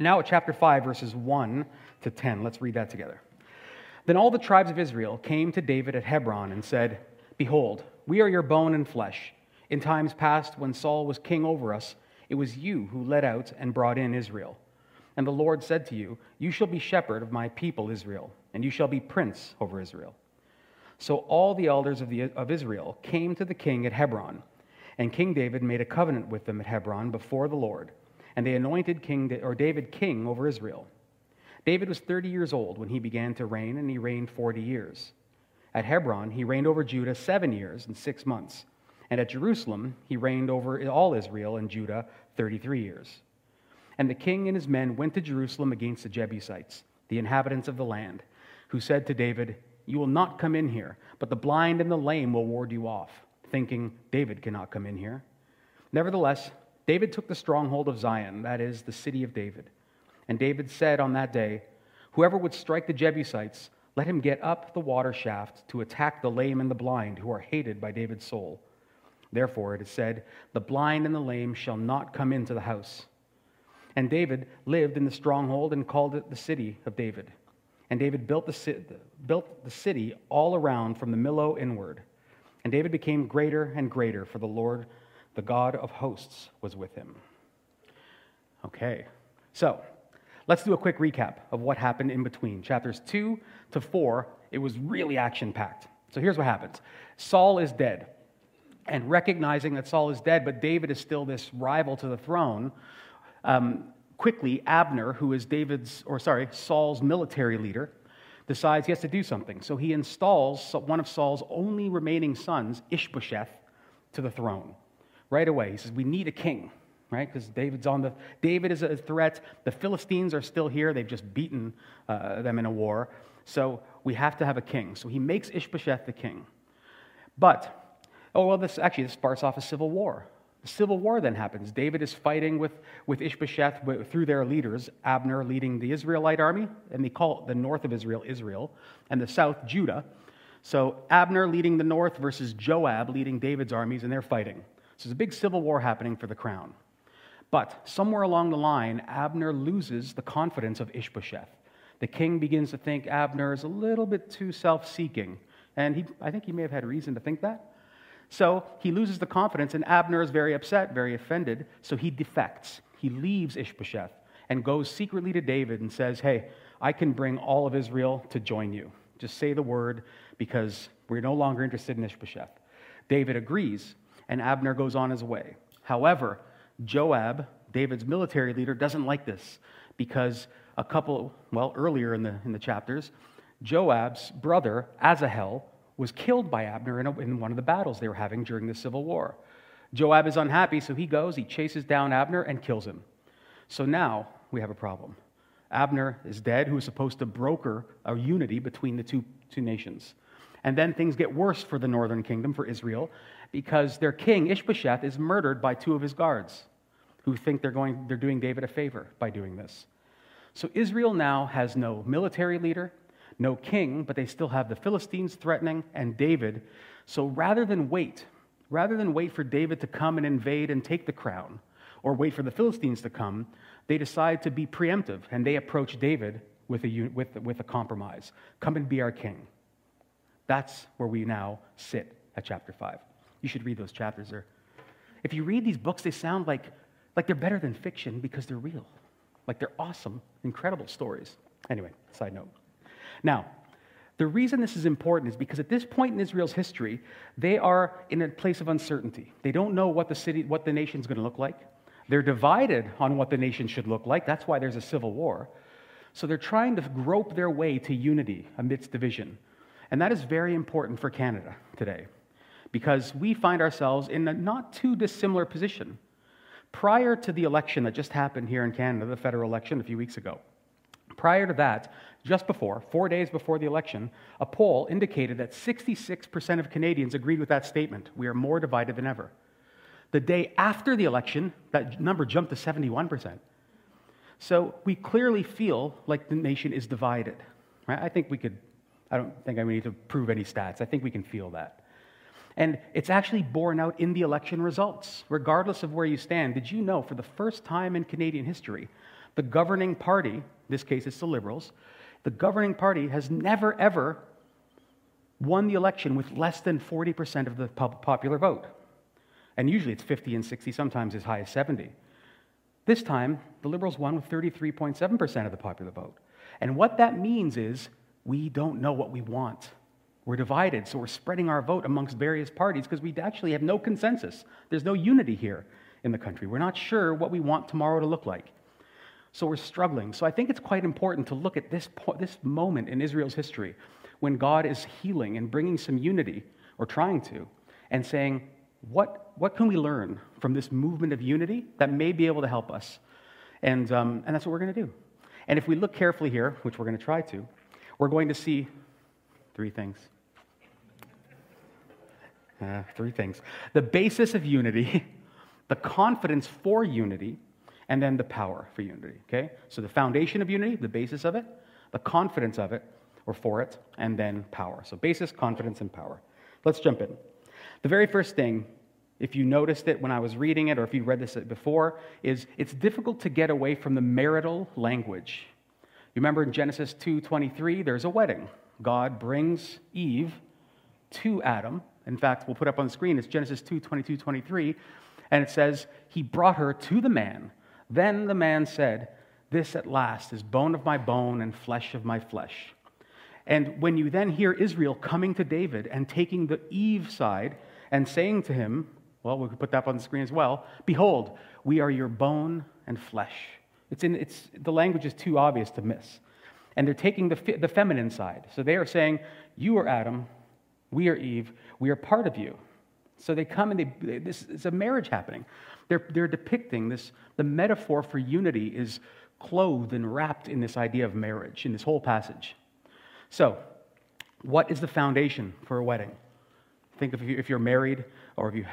And now at chapter 5, verses 1 to 10. Let's read that together. Then all the tribes of Israel came to David at Hebron and said, Behold, we are your bone and flesh. In times past, when Saul was king over us, it was you who led out and brought in Israel. And the Lord said to you, You shall be shepherd of my people Israel, and you shall be prince over Israel. So all the elders of, the, of Israel came to the king at Hebron, and King David made a covenant with them at Hebron before the Lord, and they anointed King or David king over Israel. David was 30 years old when he began to reign, and he reigned 40 years. At Hebron, he reigned over Judah seven years and six months. And at Jerusalem, he reigned over all Israel and Judah 33 years. And the king and his men went to Jerusalem against the Jebusites, the inhabitants of the land, who said to David, You will not come in here, but the blind and the lame will ward you off, thinking, David cannot come in here. Nevertheless, David took the stronghold of Zion, that is, the city of David. And David said on that day, Whoever would strike the Jebusites, let him get up the water shaft to attack the lame and the blind, who are hated by David's soul. Therefore, it is said, The blind and the lame shall not come into the house. And David lived in the stronghold and called it the city of David. And David built the, built the city all around from the Millo inward. And David became greater and greater, for the Lord, the God of hosts, was with him. Okay, so let's do a quick recap of what happened in between. Chapters 2 to 4, it was really action packed. So here's what happens Saul is dead and recognizing that Saul is dead, but David is still this rival to the throne, um, quickly Abner, who is David's, or sorry, Saul's military leader, decides he has to do something. So he installs one of Saul's only remaining sons, Ishbosheth, to the throne. Right away, he says, We need a king, right? Because David's on the, David is a threat. The Philistines are still here. They've just beaten uh, them in a war. So we have to have a king. So he makes Ishbosheth the king. But Oh, well, this actually this starts off a civil war. The civil war then happens. David is fighting with, with Ishbosheth through their leaders, Abner leading the Israelite army, and they call it the north of Israel Israel, and the south Judah. So Abner leading the north versus Joab leading David's armies, and they're fighting. So there's a big civil war happening for the crown. But somewhere along the line, Abner loses the confidence of Ishbosheth. The king begins to think Abner is a little bit too self seeking. And he, I think he may have had reason to think that. So he loses the confidence, and Abner is very upset, very offended. So he defects. He leaves Ishbosheth and goes secretly to David and says, Hey, I can bring all of Israel to join you. Just say the word because we're no longer interested in Ishbosheth. David agrees, and Abner goes on his way. However, Joab, David's military leader, doesn't like this because a couple, well, earlier in the, in the chapters, Joab's brother, Asahel, was killed by Abner in, a, in one of the battles they were having during the Civil War. Joab is unhappy, so he goes, he chases down Abner and kills him. So now we have a problem. Abner is dead, who is supposed to broker a unity between the two, two nations. And then things get worse for the northern kingdom, for Israel, because their king, Ishbosheth, is murdered by two of his guards who think they're, going, they're doing David a favor by doing this. So Israel now has no military leader, no king, but they still have the Philistines threatening and David. So rather than wait, rather than wait for David to come and invade and take the crown, or wait for the Philistines to come, they decide to be preemptive and they approach David with a, with, with a compromise. Come and be our king. That's where we now sit at chapter 5. You should read those chapters there. If you read these books, they sound like, like they're better than fiction because they're real. Like they're awesome, incredible stories. Anyway, side note. Now, the reason this is important is because at this point in Israel's history, they are in a place of uncertainty. They don't know what the city, what the nation's going to look like. They're divided on what the nation should look like. That's why there's a civil war. So they're trying to grope their way to unity amidst division. And that is very important for Canada today because we find ourselves in a not too dissimilar position. Prior to the election that just happened here in Canada, the federal election a few weeks ago, prior to that, just before, four days before the election, a poll indicated that 66% of Canadians agreed with that statement. We are more divided than ever. The day after the election, that number jumped to 71%. So we clearly feel like the nation is divided. Right? I think we could, I don't think I need to prove any stats. I think we can feel that. And it's actually borne out in the election results. Regardless of where you stand, did you know for the first time in Canadian history, The governing party, in this case it's the liberals, the governing party has never, ever won the election with less than 40% of the popular vote. And usually it's 50 and 60, sometimes as high as 70. This time, the Liberals won with 33.7% of the popular vote. And what that means is we don't know what we want. We're divided, so we're spreading our vote amongst various parties because we actually have no consensus. There's no unity here in the country. We're not sure what we want tomorrow to look like. So we're struggling. So I think it's quite important to look at this, po- this moment in Israel's history when God is healing and bringing some unity, or trying to, and saying, what, what can we learn from this movement of unity that may be able to help us? And, um, and that's what we're going to do. And if we look carefully here, which we're going to try to, we're going to see three things. Uh, three things the basis of unity, the confidence for unity, and then the power for unity. Okay? So the foundation of unity, the basis of it, the confidence of it, or for it, and then power. So basis, confidence, and power. Let's jump in. The very first thing, if you noticed it when I was reading it, or if you read this before, is it's difficult to get away from the marital language. You remember in Genesis 2:23, there's a wedding. God brings Eve to Adam. In fact, we'll put up on the screen, it's Genesis 2, 22, 23, and it says, He brought her to the man. Then the man said, This at last is bone of my bone and flesh of my flesh. And when you then hear Israel coming to David and taking the Eve side and saying to him, well, we could put that up on the screen as well, Behold, we are your bone and flesh. It's in, it's, the language is too obvious to miss. And they're taking the, the feminine side. So they are saying, You are Adam, we are Eve, we are part of you. So they come and they, this is a marriage happening. They're, they're depicting this, the metaphor for unity is clothed and wrapped in this idea of marriage in this whole passage. So, what is the foundation for a wedding? Think of if you're married or if you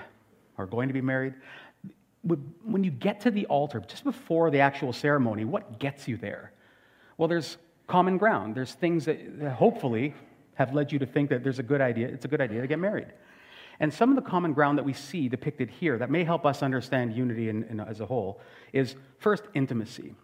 are going to be married. When you get to the altar, just before the actual ceremony, what gets you there? Well, there's common ground. There's things that, that hopefully have led you to think that there's a good idea, it's a good idea to get married. And some of the common ground that we see depicted here that may help us understand unity in, in, as a whole is first, intimacy.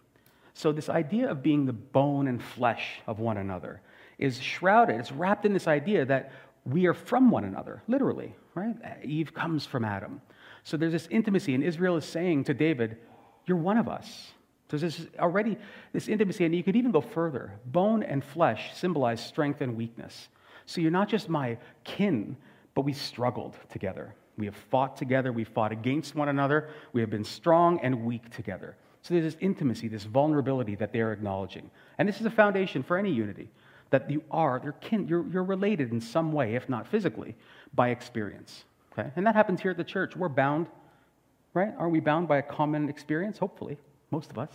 So, this idea of being the bone and flesh of one another is shrouded, it's wrapped in this idea that we are from one another, literally, right? Eve comes from Adam. So, there's this intimacy, and Israel is saying to David, You're one of us. So there's already this intimacy, and you could even go further. Bone and flesh symbolize strength and weakness. So you're not just my kin, but we struggled together. We have fought together, we fought against one another, we have been strong and weak together. So there's this intimacy, this vulnerability that they're acknowledging. And this is a foundation for any unity that you are, you're, kin, you're, you're related in some way, if not physically, by experience. Okay? And that happens here at the church. We're bound, right? Aren't we bound by a common experience? Hopefully, most of us.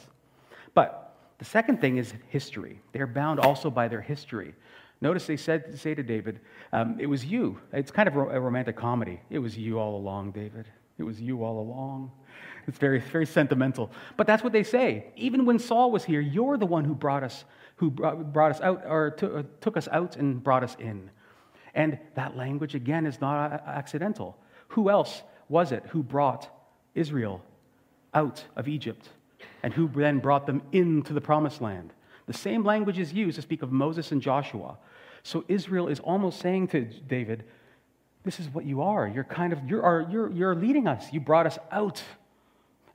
But the second thing is history. They're bound also by their history. Notice they said, say to David, um, It was you. It's kind of a romantic comedy. It was you all along, David. It was you all along. It's very, very sentimental. But that's what they say. Even when Saul was here, you're the one who brought us, who brought us out, or uh, took us out and brought us in. And that language, again, is not accidental. Who else was it who brought Israel out of Egypt and who then brought them into the promised land? The same language is used to speak of Moses and Joshua. So Israel is almost saying to David, This is what you are. You're kind of, you're, you're, you're leading us. You brought us out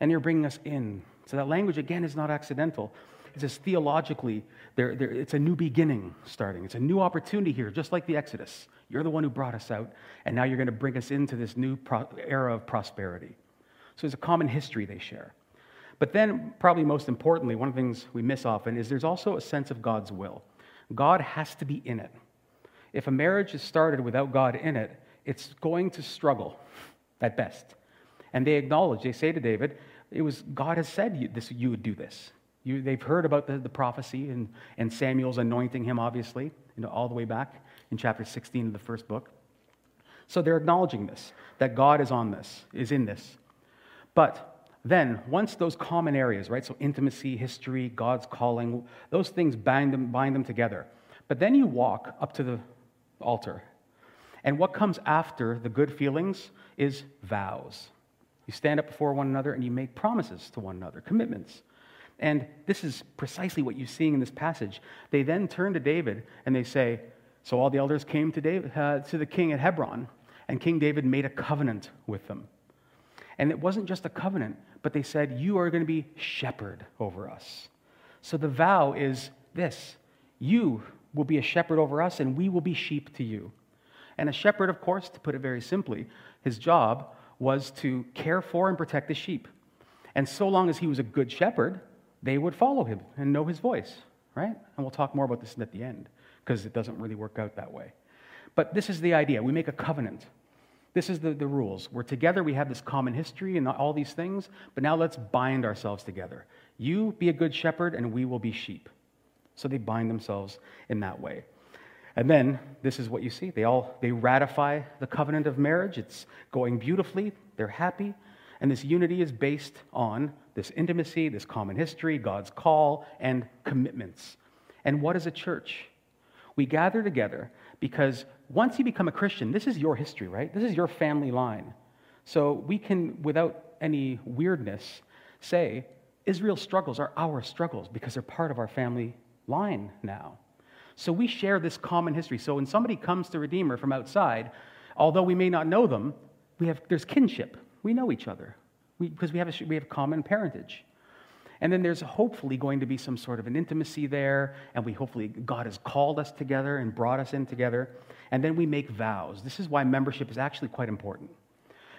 and you're bringing us in. So that language, again, is not accidental. It's just theologically, there, there, it's a new beginning starting. It's a new opportunity here, just like the Exodus. You're the one who brought us out, and now you're going to bring us into this new pro- era of prosperity. So there's a common history they share. But then, probably most importantly, one of the things we miss often is there's also a sense of God's will. God has to be in it. If a marriage is started without God in it, it's going to struggle at best. And they acknowledge, they say to David, it was God has said you, this, you would do this. You, they've heard about the, the prophecy and, and Samuel's anointing him, obviously, you know, all the way back in chapter 16 of the first book. So they're acknowledging this, that God is on this, is in this. But then, once those common areas, right, so intimacy, history, God's calling, those things bind them, bind them together. But then you walk up to the altar. And what comes after the good feelings is vows. You stand up before one another and you make promises to one another, commitments. And this is precisely what you're seeing in this passage. They then turn to David and they say, So all the elders came to, David, uh, to the king at Hebron, and King David made a covenant with them. And it wasn't just a covenant, but they said, You are going to be shepherd over us. So the vow is this You will be a shepherd over us, and we will be sheep to you. And a shepherd, of course, to put it very simply, his job was to care for and protect the sheep. And so long as he was a good shepherd, they would follow him and know his voice, right? And we'll talk more about this at the end because it doesn't really work out that way. But this is the idea. We make a covenant. This is the, the rules. We're together, we have this common history and all these things, but now let's bind ourselves together. You be a good shepherd, and we will be sheep. So they bind themselves in that way. And then this is what you see. They all they ratify the covenant of marriage. It's going beautifully. They're happy. And this unity is based on this intimacy, this common history, God's call, and commitments. And what is a church? We gather together because once you become a Christian, this is your history, right? This is your family line. So we can, without any weirdness, say Israel's struggles are our struggles because they're part of our family line now. So we share this common history. So when somebody comes to Redeemer from outside, although we may not know them, we have, there's kinship. We know each other we, because we have, a, we have common parentage. And then there's hopefully going to be some sort of an intimacy there, and we hopefully, God has called us together and brought us in together. And then we make vows. This is why membership is actually quite important,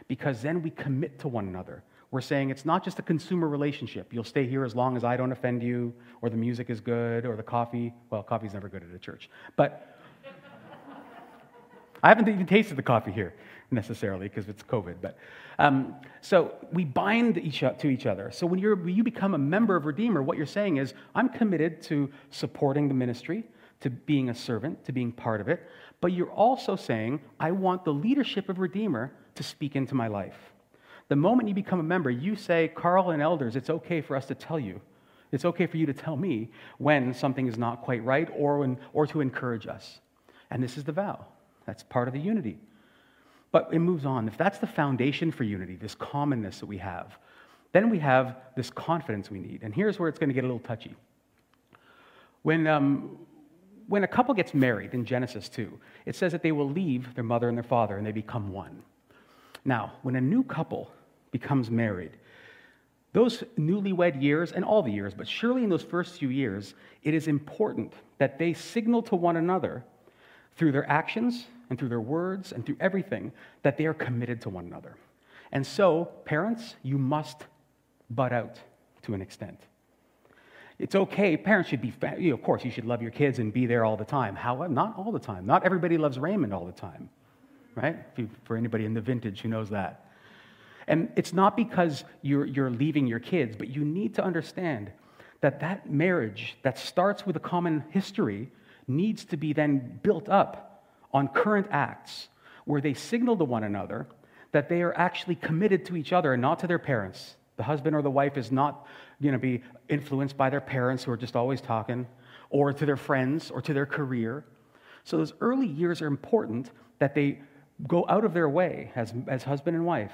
because then we commit to one another. We're saying it's not just a consumer relationship. You'll stay here as long as I don't offend you, or the music is good, or the coffee. Well, coffee's never good at a church. But I haven't even tasted the coffee here necessarily because it's COVID. But um, so we bind each, to each other. So when, you're, when you become a member of Redeemer, what you're saying is, I'm committed to supporting the ministry, to being a servant, to being part of it. But you're also saying, I want the leadership of Redeemer to speak into my life. The moment you become a member, you say, Carl and elders, it's okay for us to tell you. It's okay for you to tell me when something is not quite right or, when, or to encourage us. And this is the vow. That's part of the unity. But it moves on. If that's the foundation for unity, this commonness that we have, then we have this confidence we need. And here's where it's going to get a little touchy. When, um, when a couple gets married in Genesis 2, it says that they will leave their mother and their father and they become one. Now, when a new couple becomes married, those newlywed years, and all the years, but surely in those first few years, it is important that they signal to one another through their actions and through their words and through everything that they are committed to one another. And so, parents, you must butt out to an extent. It's okay. Parents should be, you know, of course, you should love your kids and be there all the time. However, not all the time. Not everybody loves Raymond all the time right? For anybody in the vintage who knows that. And it's not because you're, you're leaving your kids, but you need to understand that that marriage that starts with a common history needs to be then built up on current acts where they signal to one another that they are actually committed to each other and not to their parents. The husband or the wife is not going to be influenced by their parents who are just always talking, or to their friends, or to their career. So those early years are important that they go out of their way as, as husband and wife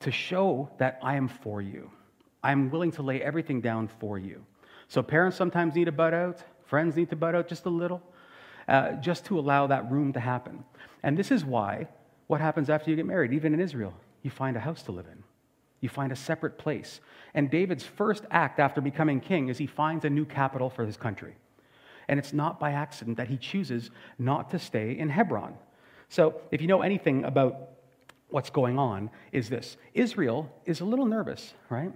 to show that I am for you. I'm willing to lay everything down for you. So parents sometimes need to butt out, friends need to butt out just a little, uh, just to allow that room to happen. And this is why what happens after you get married, even in Israel, you find a house to live in. You find a separate place. And David's first act after becoming king is he finds a new capital for his country. And it's not by accident that he chooses not to stay in Hebron. So, if you know anything about what's going on, is this Israel is a little nervous, right?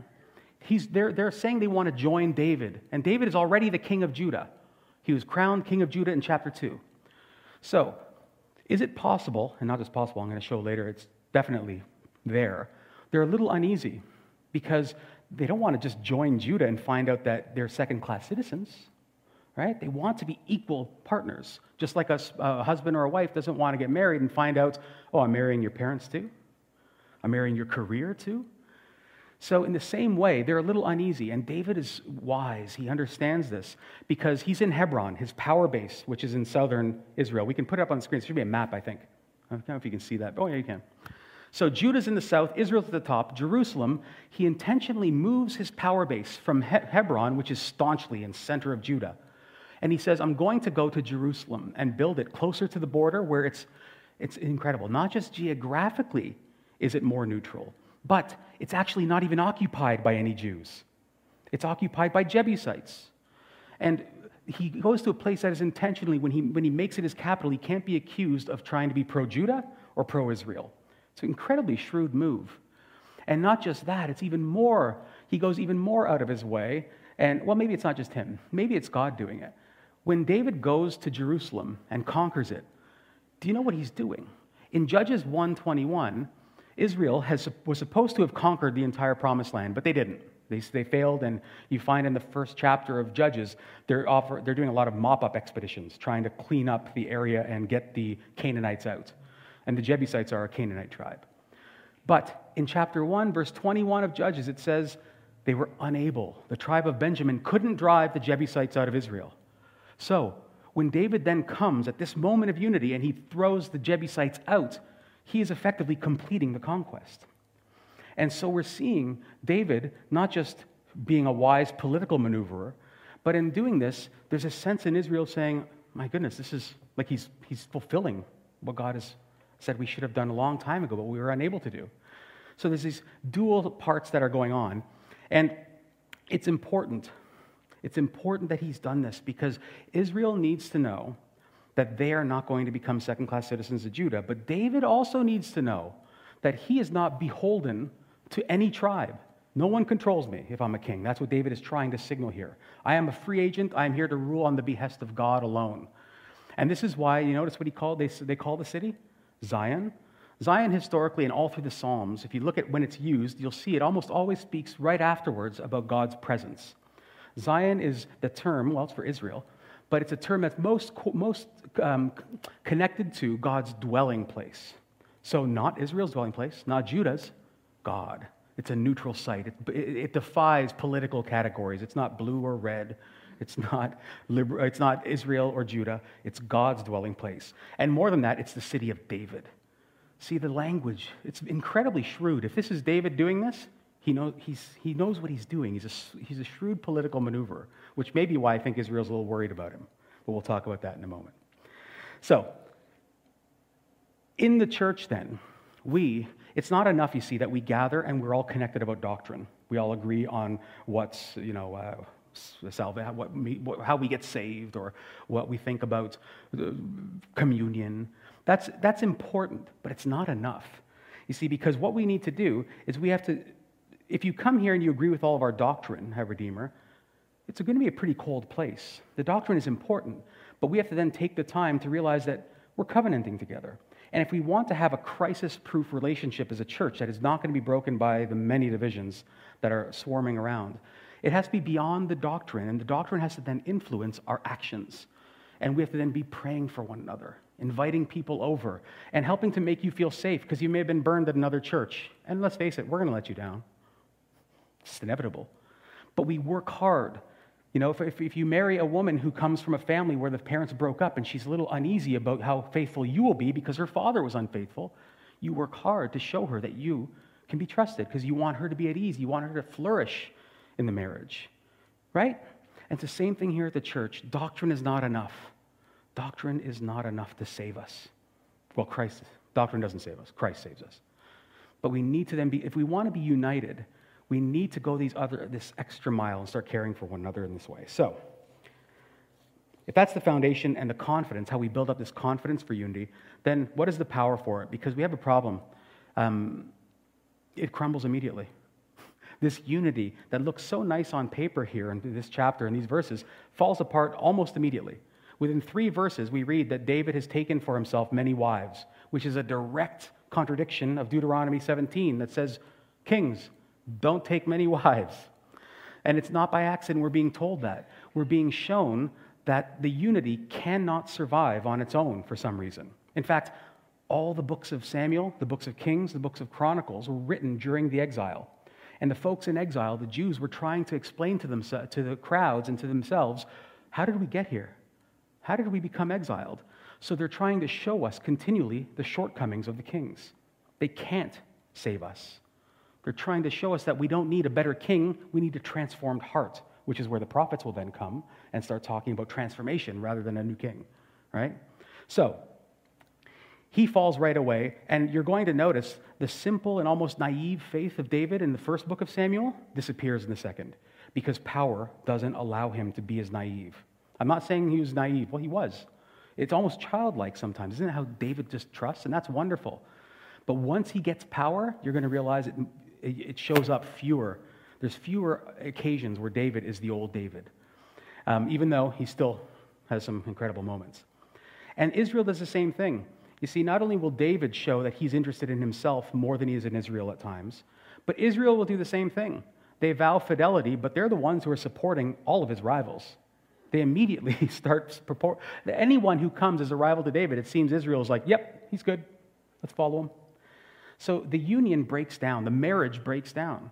He's, they're, they're saying they want to join David, and David is already the king of Judah. He was crowned king of Judah in chapter 2. So, is it possible, and not just possible, I'm going to show later, it's definitely there. They're a little uneasy because they don't want to just join Judah and find out that they're second class citizens right? They want to be equal partners. Just like a, a, husband or a wife doesn't want to get married and find out, oh, I'm marrying your parents too. I'm marrying your career too. So, in the same way, they're a little uneasy. And David is wise. He understands this because he's in Hebron, his power base, which is in southern Israel. We can put it up on the screen. There should be a map, I think. I don't know if you can see that. But oh, yeah, you can. So Judah's in the south, Israel's at the top, Jerusalem, he intentionally moves his power base from Hebron, which is staunchly in center of Judah. And he says, I'm going to go to Jerusalem and build it closer to the border where it's, it's incredible. Not just geographically is it more neutral, but it's actually not even occupied by any Jews. It's occupied by Jebusites. And he goes to a place that is intentionally, when he, when he makes it his capital, he can't be accused of trying to be pro Judah or pro Israel. It's an incredibly shrewd move. And not just that, it's even more, he goes even more out of his way. And well, maybe it's not just him, maybe it's God doing it. When David goes to Jerusalem and conquers it, do you know what he's doing? In Judges 121, Israel has, was supposed to have conquered the entire promised land, but they didn't. They, they failed, and you find in the first chapter of Judges, they're, offer, they're doing a lot of mop up expeditions, trying to clean up the area and get the Canaanites out. And the Jebusites are a Canaanite tribe. But in chapter 1, verse 21 of Judges, it says they were unable. The tribe of Benjamin couldn't drive the Jebusites out of Israel. So, when David then comes at this moment of unity and he throws the Jebusites out, he is effectively completing the conquest. And so we're seeing David not just being a wise political maneuverer, but in doing this, there's a sense in Israel saying, my goodness, this is like he's, he's fulfilling what God has said we should have done a long time ago, but we were unable to do. So there's these dual parts that are going on. And it's important. It's important that he's done this because Israel needs to know that they are not going to become second class citizens of Judah. But David also needs to know that he is not beholden to any tribe. No one controls me if I'm a king. That's what David is trying to signal here. I am a free agent. I am here to rule on the behest of God alone. And this is why, you notice what he called, they, they call the city? Zion. Zion, historically, and all through the Psalms, if you look at when it's used, you'll see it almost always speaks right afterwards about God's presence. Zion is the term, well, it's for Israel, but it's a term that's most, most um, connected to God's dwelling place. So, not Israel's dwelling place, not Judah's, God. It's a neutral site. It, it, it, defies political categories. It's not blue or red. It's not, liber- it's not Israel or Judah. It's God's dwelling place. And more than that, it's the city of David. See the language. It's incredibly shrewd. If this is David doing this, he, know, he's, he knows what he's doing. He's a, he's a shrewd political maneuver, which may be why I think Israel's a little worried about him. But we'll talk about that in a moment. So, in the church, then, we it's not enough, you see, that we gather and we're all connected about doctrine. We all agree on what's, you know, uh, what, what, how we get saved, or what we think about communion. That's, that's important, but it's not enough. You see, because what we need to do is we have to, if you come here and you agree with all of our doctrine, have Redeemer, it's going to be a pretty cold place. The doctrine is important, but we have to then take the time to realize that we're covenanting together. And if we want to have a crisis proof relationship as a church that is not going to be broken by the many divisions that are swarming around, it has to be beyond the doctrine, and the doctrine has to then influence our actions. And we have to then be praying for one another, inviting people over, and helping to make you feel safe because you may have been burned at another church. And let's face it, we're going to let you down. It's inevitable. But we work hard you know, if, if, if, you marry a woman who comes from a family where the parents broke up and she's a little uneasy about how faithful you will be because her father was unfaithful, you work hard to show her that you can be trusted because you want her to be at ease. You want her to flourish in the marriage, right? And it's the same thing here at the church. Doctrine is not enough. Doctrine is not enough to save us. Well, Christ, doctrine doesn't save us, Christ saves us. But we need to then be, if we want to be united, we need to go these other, this extra mile and start caring for one another in this way. So, if that's the foundation and the confidence, how we build up this confidence for unity, then what is the power for it? Because we have a problem. Um, it crumbles immediately. This unity that looks so nice on paper here in this chapter and these verses falls apart almost immediately. Within three verses, we read that David has taken for himself many wives, which is a direct contradiction of Deuteronomy 17 that says, Kings, don't take many wives. And it's not by accident we're being told that. We're being shown that the unity cannot survive on its own for some reason. In fact, all the books of Samuel, the books of Kings, the books of Chronicles were written during the exile. And the folks in exile, the Jews, were trying to explain to, them, to the crowds and to themselves how did we get here? How did we become exiled? So they're trying to show us continually the shortcomings of the kings. They can't save us. They're trying to show us that we don't need a better king, we need a transformed heart, which is where the prophets will then come and start talking about transformation rather than a new king, right? So, he falls right away, and you're going to notice the simple and almost naive faith of David in the first book of Samuel disappears in the second because power doesn't allow him to be as naive. I'm not saying he was naive. Well, he was. It's almost childlike sometimes. Isn't it how David just trusts? And that's wonderful. But once he gets power, you're going to realize it, it shows up fewer. There's fewer occasions where David is the old David, um, even though he still has some incredible moments. And Israel does the same thing. You see, not only will David show that he's interested in himself more than he is in Israel at times, but Israel will do the same thing. They vow fidelity, but they're the ones who are supporting all of his rivals. They immediately start purport. Anyone who comes as a rival to David, it seems Israel is like, yep, he's good. Let's follow him. So the union breaks down, the marriage breaks down.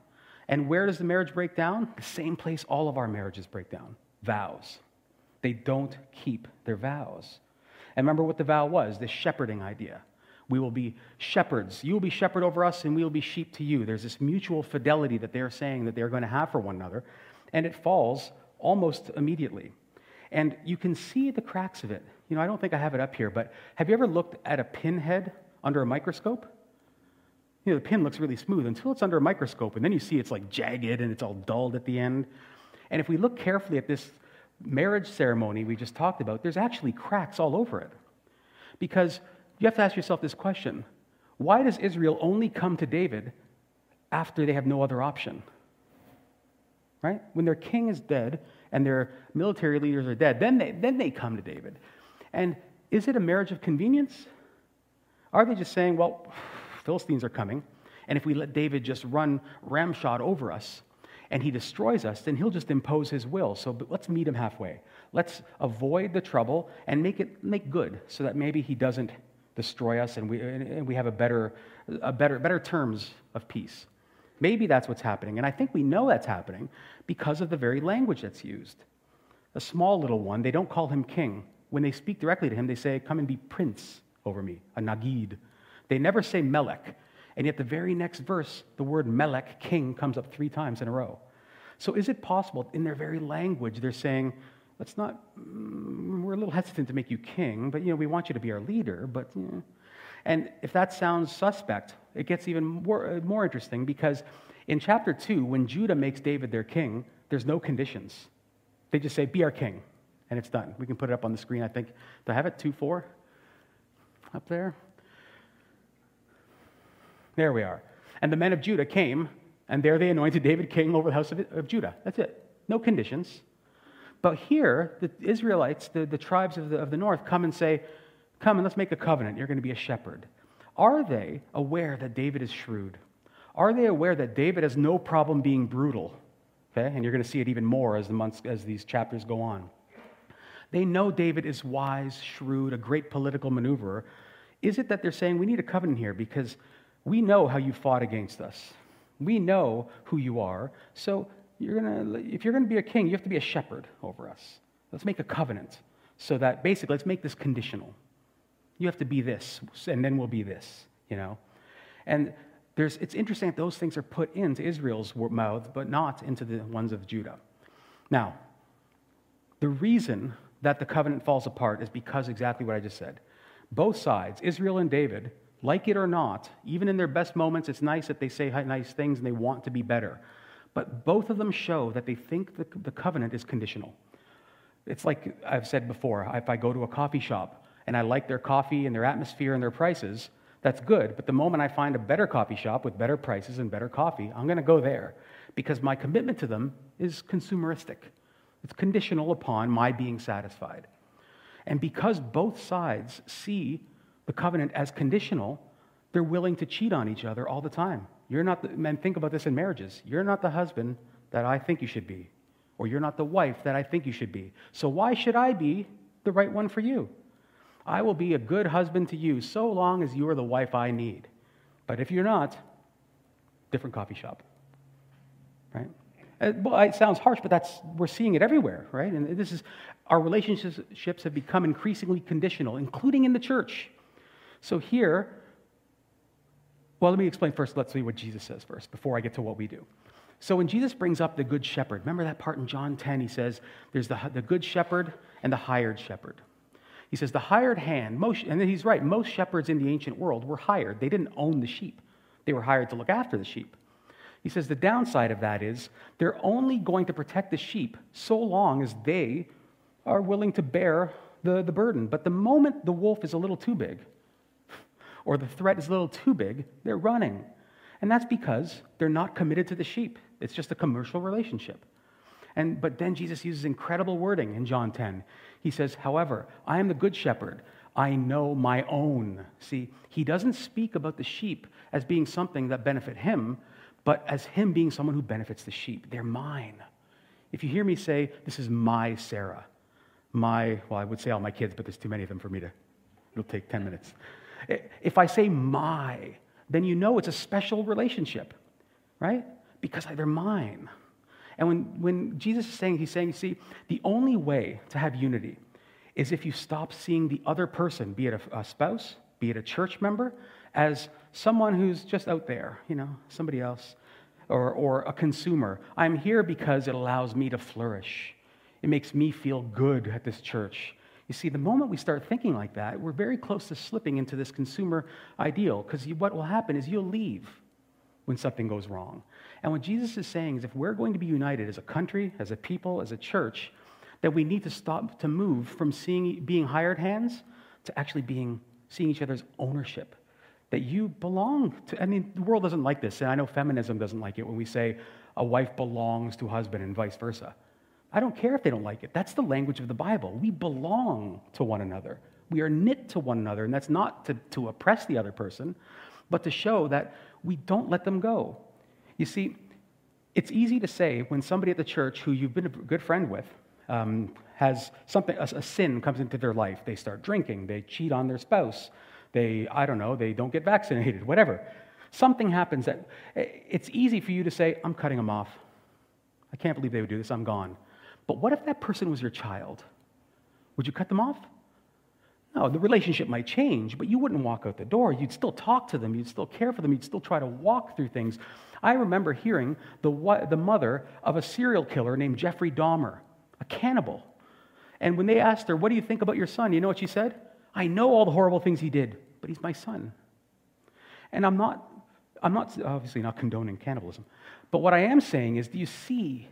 And where does the marriage break down? The same place all of our marriages break down vows. They don't keep their vows. And remember what the vow was this shepherding idea. We will be shepherds. You will be shepherd over us, and we will be sheep to you. There's this mutual fidelity that they're saying that they're going to have for one another, and it falls almost immediately. And you can see the cracks of it. You know, I don't think I have it up here, but have you ever looked at a pinhead under a microscope? You know, the pin looks really smooth until it's under a microscope, and then you see it's like jagged and it's all dulled at the end. And if we look carefully at this marriage ceremony we just talked about, there's actually cracks all over it. Because you have to ask yourself this question why does Israel only come to David after they have no other option? Right? When their king is dead and their military leaders are dead, then they, then they come to David. And is it a marriage of convenience? Are they just saying, well, Philistines are coming, and if we let David just run ramshot over us, and he destroys us, then he'll just impose his will. So let's meet him halfway. Let's avoid the trouble and make it make good so that maybe he doesn't destroy us and we, and we have a better, a better, better terms of peace. Maybe that's what's happening. And I think we know that's happening because of the very language that's used. A small little one, they don't call him king. When they speak directly to him, they say, Come and be prince over me, a nagid. They never say melech. And yet, the very next verse, the word Melech, king, comes up three times in a row. So, is it possible in their very language, they're saying, let's not, mm, we're a little hesitant to make you king, but you know, we want you to be our leader, but you know. And if that sounds suspect, it gets even more, uh, more interesting because in chapter 2, when Judah makes David their king, there's no conditions. They just say, Be our king, and it's done. We can put it up on the screen, I think. Do I have it? 2 4? Up there? There we are. And the men of Judah came, and there they anointed David king over the house of, of Judah. That's it. No conditions. But here, the Israelites, the, the tribes of the, of the north, come and say, Come and let's make a covenant. You're going to be a shepherd. Are they aware that David is shrewd? Are they aware that David has no problem being brutal? Okay, and you're going to see it even more as the months as these chapters go on. They know David is wise, shrewd, a great political maneuverer. Is it that they're saying we need a covenant here because we know how you fought against us. We know who you are. So you're gonna, if you're going to be a king, you have to be a shepherd over us. Let's make a covenant so that basically, let's make this conditional. You have to be this, and then we'll be this, you know? And there's, it's interesting that those things are put into Israel's mouth, but not into the ones of Judah. Now, the reason that the covenant falls apart is because exactly what I just said. Both sides, Israel and David, like it or not, even in their best moments, it's nice that they say nice things and they want to be better. But both of them show that they think the, the covenant is conditional. It's like I've said before if I go to a coffee shop and I like their coffee and their atmosphere and their prices, that's good. But the moment I find a better coffee shop with better prices and better coffee, I'm going to go there because my commitment to them is consumeristic. It's conditional upon my being satisfied. And because both sides see the covenant as conditional, they're willing to cheat on each other all the time. You're not the, men, think about this in marriages. You're not the husband that I think you should be, or you're not the wife that I think you should be. So why should I be the right one for you? I will be a good husband to you so long as you are the wife I need. But if you're not, different coffee shop. Right? Uh, well, it sounds harsh, but that's we're seeing it everywhere, right? And this is our relationships have become increasingly conditional, including in the church. So here, Well, let me explain first. Let's see what Jesus says first before I get to what we do. So when Jesus brings up the good shepherd, remember that part in John 10? He says there's the, the good shepherd and the hired shepherd. He says the hired hand, most, and he's right, most shepherds in the ancient world were hired. They didn't own the sheep, they were hired to look after the sheep. He says the downside of that is they're only going to protect the sheep so long as they are willing to bear the, the burden. But the moment the wolf is a little too big, or the threat is a little too big, they're running. And that's because they're not committed to the sheep. It's just a commercial relationship. And, but then Jesus uses incredible wording in John 10. He says, However, I am the good shepherd. I know my own. See, he doesn't speak about the sheep as being something that benefit him, but as him being someone who benefits the sheep. They're mine. If you hear me say, This is my Sarah, my, well, I would say all my kids, but there's too many of them for me to, it'll take 10 minutes. If I say my, then you know it's a special relationship, right? Because they're mine. And when, when Jesus is saying, he's saying, see, the only way to have unity is if you stop seeing the other person, be it a, a spouse, be it a church member, as someone who's just out there, you know, somebody else, or, or a consumer. I'm here because it allows me to flourish. It makes me feel good at this church. You see, the moment we start thinking like that, we're very close to slipping into this consumer ideal because what will happen is you'll leave when something goes wrong. And what Jesus is saying is if we're going to be united as a country, as a people, as a church, that we need to stop to move from seeing being hired hands to actually being seeing each other's ownership. That you belong to, I mean, the world doesn't like this, and I know feminism doesn't like it when we say a wife belongs to a husband and vice versa. I don't care if they don't like it. That's the language of the Bible. We belong to one another. We are knit to one another, and that's not to, to oppress the other person, but to show that we don't let them go. You see, it's easy to say when somebody at the church who you've been a good friend with um, has something, a, a sin comes into their life. They start drinking, they cheat on their spouse, they, I don't know, they don't get vaccinated, whatever. Something happens that eh, it's easy for you to say, I'm cutting them off. I can't believe they would do this, I'm gone. But what if that person was your child? Would you cut them off? No, the relationship might change, but you wouldn't walk out the door. You'd still talk to them, you'd still care for them, you'd still try to walk through things. I remember hearing the, the mother of a serial killer named Jeffrey Dahmer, a cannibal. And when they asked her, What do you think about your son? You know what she said? I know all the horrible things he did, but he's my son. And I'm not, I'm not obviously not condoning cannibalism, but what I am saying is, do you see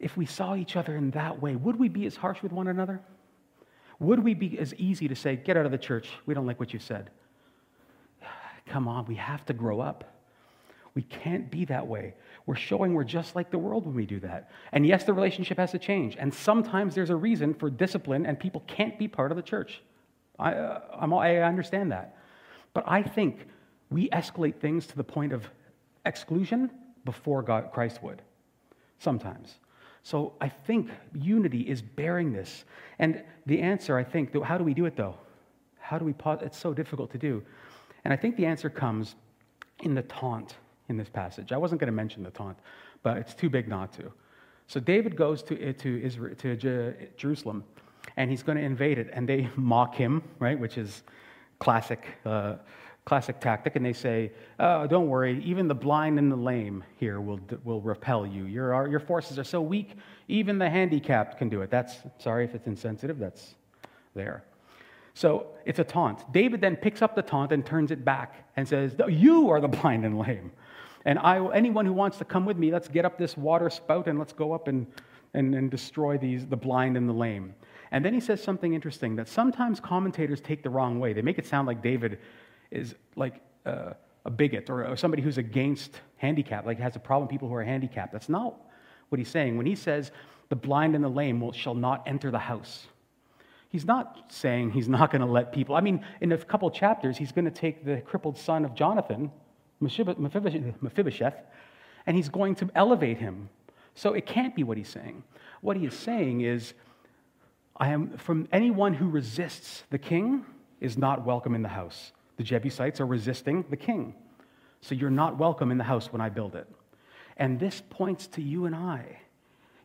if we saw each other in that way, would we be as harsh with one another? Would we be as easy to say, get out of the church, we don't like what you said? Come on, we have to grow up. We can't be that way. We're showing we're just like the world when we do that. And yes, the relationship has to change. And sometimes there's a reason for discipline, and people can't be part of the church. I, uh, I understand that. But I think we escalate things to the point of exclusion before God, Christ would. Sometimes. So I think unity is bearing this. And the answer, I think, how do we do it though? How do we pause? It's so difficult to do. And I think the answer comes in the taunt in this passage. I wasn't going to mention the taunt, but it's too big not to. So David goes to, to, Israel, to Jerusalem, and he's going to invade it, and they mock him, right, which is classic uh, classic tactic, and they say, oh, don't worry, even the blind and the lame here will, will repel you. Your, your forces are so weak, even the handicapped can do it. That's, sorry if it's insensitive, that's there. So it's a taunt. David then picks up the taunt and turns it back and says, You are the blind and lame. And I, anyone who wants to come with me, let's get up this water spout and let's go up and, and, and destroy these, the blind and the lame. And then he says something interesting that sometimes commentators take the wrong way. They make it sound like David is like uh, a bigot or, or somebody who's against handicap, like has a problem with people who are handicapped. That's not what he's saying. When he says, the blind and the lame will, shall not enter the house, he's not saying he's not going to let people. I mean, in a couple chapters, he's going to take the crippled son of Jonathan, Mephibosheth, and he's going to elevate him. So it can't be what he's saying. What he is saying is, I am from anyone who resists the king is not welcome in the house. The Jebusites are resisting the king. So you're not welcome in the house when I build it. And this points to you and I.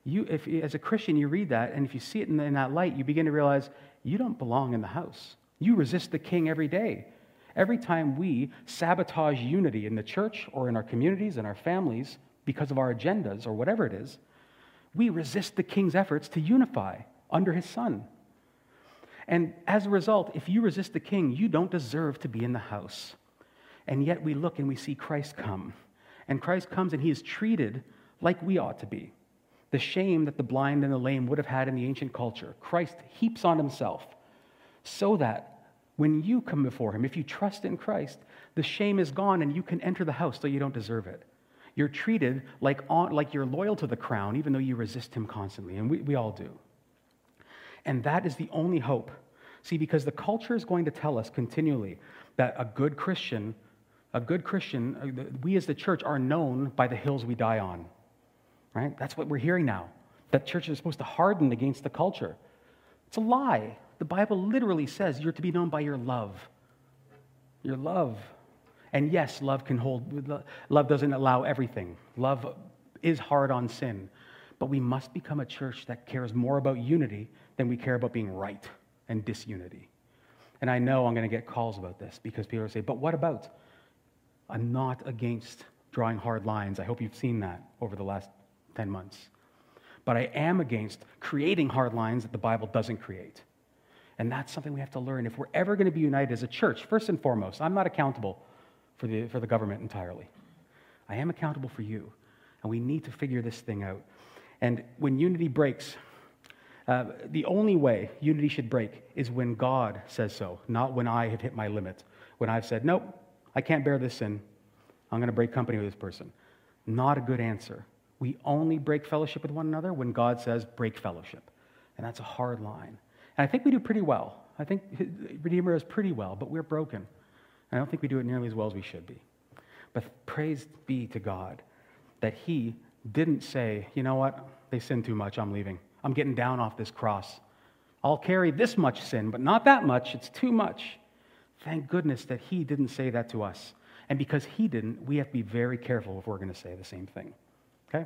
You, if, as a Christian, you read that, and if you see it in, in that light, you begin to realize you don't belong in the house. You resist the king every day. every time we sabotage unity in the church or in our communities and our families because of our agendas or whatever it is, we resist the king's efforts to unify under his son. And as a result, if you resist the king, you don't deserve to be in the house. And yet we look and we see Christ come. And Christ comes and he is treated like we ought to be. The shame that the blind and the lame would have had in the ancient culture, Christ heaps on himself so that when you come before him, if you trust in Christ, the shame is gone and you can enter the house though you don't deserve it. You're treated like, like you're loyal to the crown, even though you resist him constantly, and we, we all do. And that is the only hope. See, because the culture is going to tell us continually that a good Christian, a good Christian, uh, we as the church are known by the hills we die on. Right? That's what we're hearing now. That churches are supposed to harden against the culture. It's a lie. The Bible literally says you're to be known by your love. Your love. And yes, love can hold, love doesn't allow everything. Love is hard on sin. But we must become a church that cares more about unity than we care about being right and disunity. And I know I'm going to get calls about this because people are say, but what about? I'm not against drawing hard lines. I hope you've seen that over the last 10 months. But I am against creating hard lines that the Bible doesn't create. And that's something we have to learn. If we're ever going to be united as a church, first and foremost, I'm not accountable for the, for the government entirely. I am accountable for you. And we need to figure this thing out. And when unity breaks, uh, the only way unity should break is when God says so, not when I have hit my limit. When I've said, nope, I can't bear this sin. I'm going to break company with this person. Not a good answer. We only break fellowship with one another when God says, break fellowship. And that's a hard line. And I think we do pretty well. I think Redeemer is pretty well, but we're broken. I don't think we do it nearly as well as we should be. But praise be to God that He didn't say, you know what, they sin too much, I'm leaving. I'm getting down off this cross. I'll carry this much sin, but not that much. It's too much. Thank goodness that He didn't say that to us. And because He didn't, we have to be very careful if we're going to say the same thing. Okay?